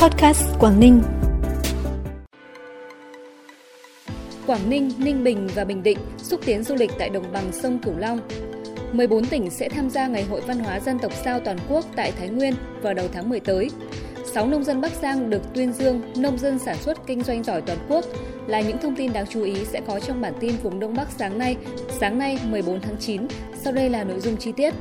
Podcast Quảng Ninh. Quảng Ninh, Ninh Bình và Bình Định xúc tiến du lịch tại đồng bằng sông Cửu Long. 14 tỉnh sẽ tham gia Ngày hội văn hóa dân tộc sao toàn quốc tại Thái Nguyên vào đầu tháng 10 tới. 6 nông dân Bắc Giang được tuyên dương nông dân sản xuất kinh doanh giỏi toàn quốc là những thông tin đáng chú ý sẽ có trong bản tin vùng Đông Bắc sáng nay, sáng nay 14 tháng 9. Sau đây là nội dung chi tiết.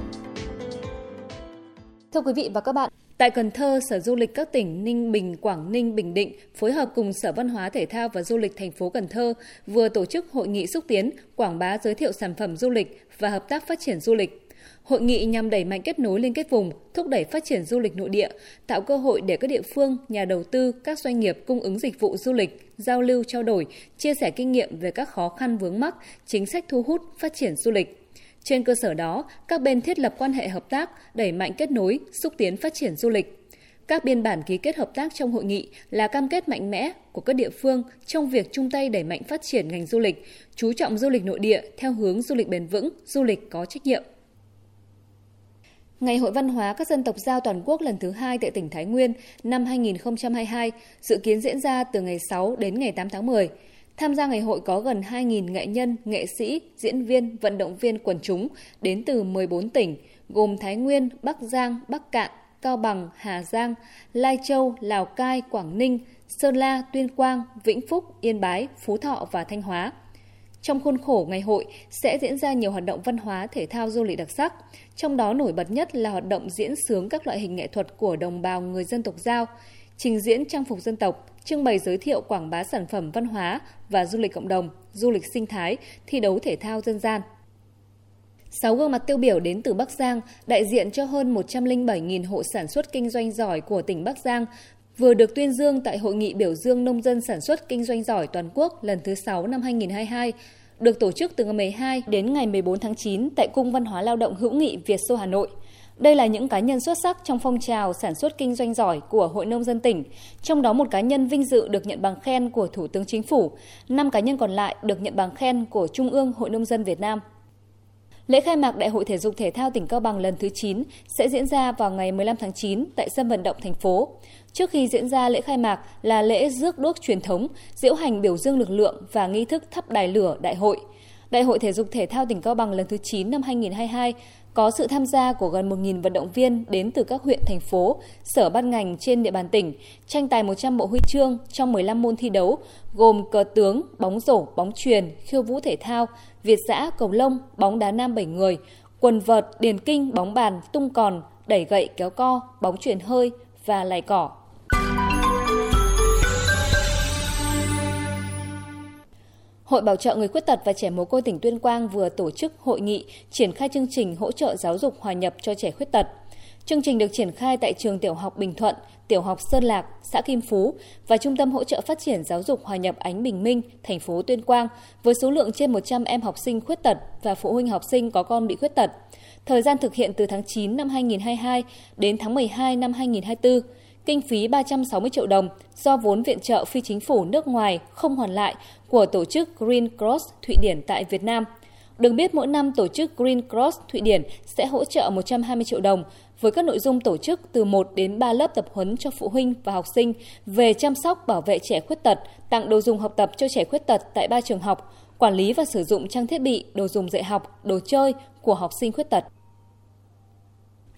Thưa quý vị và các bạn, Tại Cần Thơ, Sở Du lịch các tỉnh Ninh Bình, Quảng Ninh, Bình Định phối hợp cùng Sở Văn hóa Thể thao và Du lịch thành phố Cần Thơ vừa tổ chức hội nghị xúc tiến, quảng bá giới thiệu sản phẩm du lịch và hợp tác phát triển du lịch. Hội nghị nhằm đẩy mạnh kết nối liên kết vùng, thúc đẩy phát triển du lịch nội địa, tạo cơ hội để các địa phương, nhà đầu tư, các doanh nghiệp cung ứng dịch vụ du lịch, giao lưu trao đổi, chia sẻ kinh nghiệm về các khó khăn vướng mắc, chính sách thu hút, phát triển du lịch. Trên cơ sở đó, các bên thiết lập quan hệ hợp tác, đẩy mạnh kết nối, xúc tiến phát triển du lịch. Các biên bản ký kết hợp tác trong hội nghị là cam kết mạnh mẽ của các địa phương trong việc chung tay đẩy mạnh phát triển ngành du lịch, chú trọng du lịch nội địa theo hướng du lịch bền vững, du lịch có trách nhiệm. Ngày hội văn hóa các dân tộc giao toàn quốc lần thứ hai tại tỉnh Thái Nguyên năm 2022 dự kiến diễn ra từ ngày 6 đến ngày 8 tháng 10. Tham gia ngày hội có gần 2.000 nghệ nhân, nghệ sĩ, diễn viên, vận động viên quần chúng đến từ 14 tỉnh, gồm Thái Nguyên, Bắc Giang, Bắc Cạn, Cao Bằng, Hà Giang, Lai Châu, Lào Cai, Quảng Ninh, Sơn La, Tuyên Quang, Vĩnh Phúc, Yên Bái, Phú Thọ và Thanh Hóa. Trong khuôn khổ ngày hội sẽ diễn ra nhiều hoạt động văn hóa, thể thao, du lịch đặc sắc, trong đó nổi bật nhất là hoạt động diễn sướng các loại hình nghệ thuật của đồng bào người dân tộc Giao, trình diễn trang phục dân tộc, trưng bày giới thiệu quảng bá sản phẩm văn hóa và du lịch cộng đồng, du lịch sinh thái, thi đấu thể thao dân gian. Sáu gương mặt tiêu biểu đến từ Bắc Giang, đại diện cho hơn 107.000 hộ sản xuất kinh doanh giỏi của tỉnh Bắc Giang, vừa được tuyên dương tại Hội nghị biểu dương nông dân sản xuất kinh doanh giỏi toàn quốc lần thứ 6 năm 2022, được tổ chức từ ngày 12 đến ngày 14 tháng 9 tại Cung Văn hóa Lao động hữu nghị Việt Xô Hà Nội. Đây là những cá nhân xuất sắc trong phong trào sản xuất kinh doanh giỏi của Hội Nông dân tỉnh, trong đó một cá nhân vinh dự được nhận bằng khen của Thủ tướng Chính phủ, năm cá nhân còn lại được nhận bằng khen của Trung ương Hội Nông dân Việt Nam. Lễ khai mạc Đại hội Thể dục Thể thao tỉnh Cao Bằng lần thứ 9 sẽ diễn ra vào ngày 15 tháng 9 tại sân vận động thành phố. Trước khi diễn ra lễ khai mạc là lễ rước đuốc truyền thống, diễu hành biểu dương lực lượng và nghi thức thắp đài lửa đại hội. Đại hội Thể dục Thể thao tỉnh Cao Bằng lần thứ 9 năm 2022 có sự tham gia của gần 1.000 vận động viên đến từ các huyện, thành phố, sở ban ngành trên địa bàn tỉnh, tranh tài 100 bộ huy chương trong 15 môn thi đấu, gồm cờ tướng, bóng rổ, bóng truyền, khiêu vũ thể thao, việt giã, cầu lông, bóng đá nam 7 người, quần vợt, điền kinh, bóng bàn, tung còn, đẩy gậy kéo co, bóng truyền hơi và lải cỏ. Hội Bảo trợ người khuyết tật và trẻ mồ côi tỉnh Tuyên Quang vừa tổ chức hội nghị triển khai chương trình hỗ trợ giáo dục hòa nhập cho trẻ khuyết tật. Chương trình được triển khai tại trường tiểu học Bình Thuận, tiểu học Sơn Lạc, xã Kim Phú và Trung tâm hỗ trợ phát triển giáo dục hòa nhập Ánh Bình Minh, thành phố Tuyên Quang với số lượng trên 100 em học sinh khuyết tật và phụ huynh học sinh có con bị khuyết tật. Thời gian thực hiện từ tháng 9 năm 2022 đến tháng 12 năm 2024 kinh phí 360 triệu đồng do vốn viện trợ phi chính phủ nước ngoài không hoàn lại của tổ chức Green Cross Thụy Điển tại Việt Nam. Được biết mỗi năm tổ chức Green Cross Thụy Điển sẽ hỗ trợ 120 triệu đồng với các nội dung tổ chức từ 1 đến 3 lớp tập huấn cho phụ huynh và học sinh về chăm sóc bảo vệ trẻ khuyết tật, tặng đồ dùng học tập cho trẻ khuyết tật tại ba trường học, quản lý và sử dụng trang thiết bị, đồ dùng dạy học, đồ chơi của học sinh khuyết tật.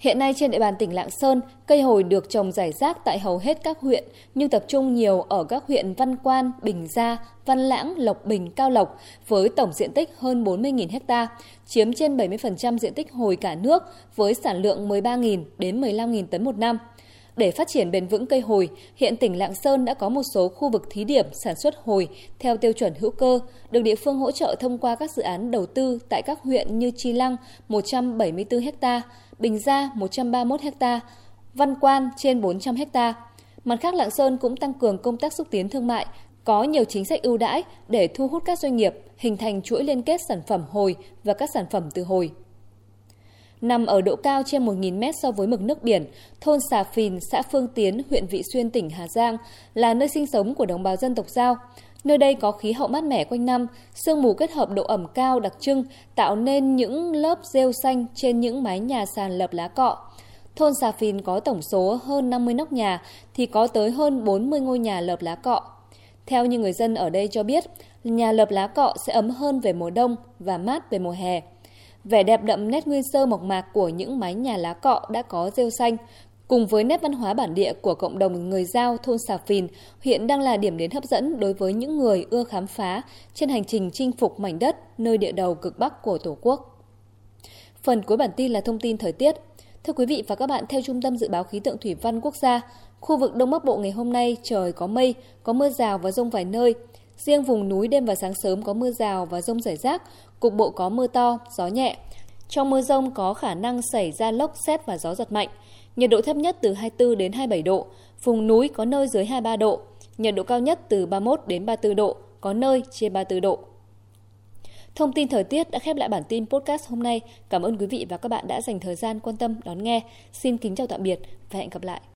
Hiện nay trên địa bàn tỉnh Lạng Sơn, cây hồi được trồng rải rác tại hầu hết các huyện, nhưng tập trung nhiều ở các huyện Văn Quan, Bình Gia, Văn Lãng, Lộc Bình, Cao Lộc với tổng diện tích hơn 40.000 ha, chiếm trên 70% diện tích hồi cả nước với sản lượng 13.000 đến 15.000 tấn một năm. Để phát triển bền vững cây hồi, hiện tỉnh Lạng Sơn đã có một số khu vực thí điểm sản xuất hồi theo tiêu chuẩn hữu cơ, được địa phương hỗ trợ thông qua các dự án đầu tư tại các huyện như Chi Lăng 174 ha, Bình Gia 131 ha, Văn Quan trên 400 ha. Mặt khác Lạng Sơn cũng tăng cường công tác xúc tiến thương mại, có nhiều chính sách ưu đãi để thu hút các doanh nghiệp, hình thành chuỗi liên kết sản phẩm hồi và các sản phẩm từ hồi. Nằm ở độ cao trên 1.000 mét so với mực nước biển, thôn Xà Phìn, xã Phương Tiến, huyện Vị Xuyên, tỉnh Hà Giang là nơi sinh sống của đồng bào dân tộc Giao. Nơi đây có khí hậu mát mẻ quanh năm, sương mù kết hợp độ ẩm cao đặc trưng tạo nên những lớp rêu xanh trên những mái nhà sàn lợp lá cọ. Thôn Xà Phìn có tổng số hơn 50 nóc nhà thì có tới hơn 40 ngôi nhà lợp lá cọ. Theo như người dân ở đây cho biết, nhà lợp lá cọ sẽ ấm hơn về mùa đông và mát về mùa hè. Vẻ đẹp đậm nét nguyên sơ mộc mạc của những mái nhà lá cọ đã có rêu xanh, cùng với nét văn hóa bản địa của cộng đồng người Giao thôn Xà Phìn, hiện đang là điểm đến hấp dẫn đối với những người ưa khám phá trên hành trình chinh phục mảnh đất nơi địa đầu cực Bắc của Tổ quốc. Phần cuối bản tin là thông tin thời tiết. Thưa quý vị và các bạn, theo Trung tâm Dự báo Khí tượng Thủy văn Quốc gia, khu vực Đông Bắc Bộ ngày hôm nay trời có mây, có mưa rào và rông vài nơi. Riêng vùng núi đêm và sáng sớm có mưa rào và rông rải rác, cục bộ có mưa to, gió nhẹ. Trong mưa rông có khả năng xảy ra lốc xét và gió giật mạnh. Nhiệt độ thấp nhất từ 24 đến 27 độ, vùng núi có nơi dưới 23 độ, nhiệt độ cao nhất từ 31 đến 34 độ, có nơi trên 34 độ. Thông tin thời tiết đã khép lại bản tin podcast hôm nay. Cảm ơn quý vị và các bạn đã dành thời gian quan tâm đón nghe. Xin kính chào tạm biệt và hẹn gặp lại.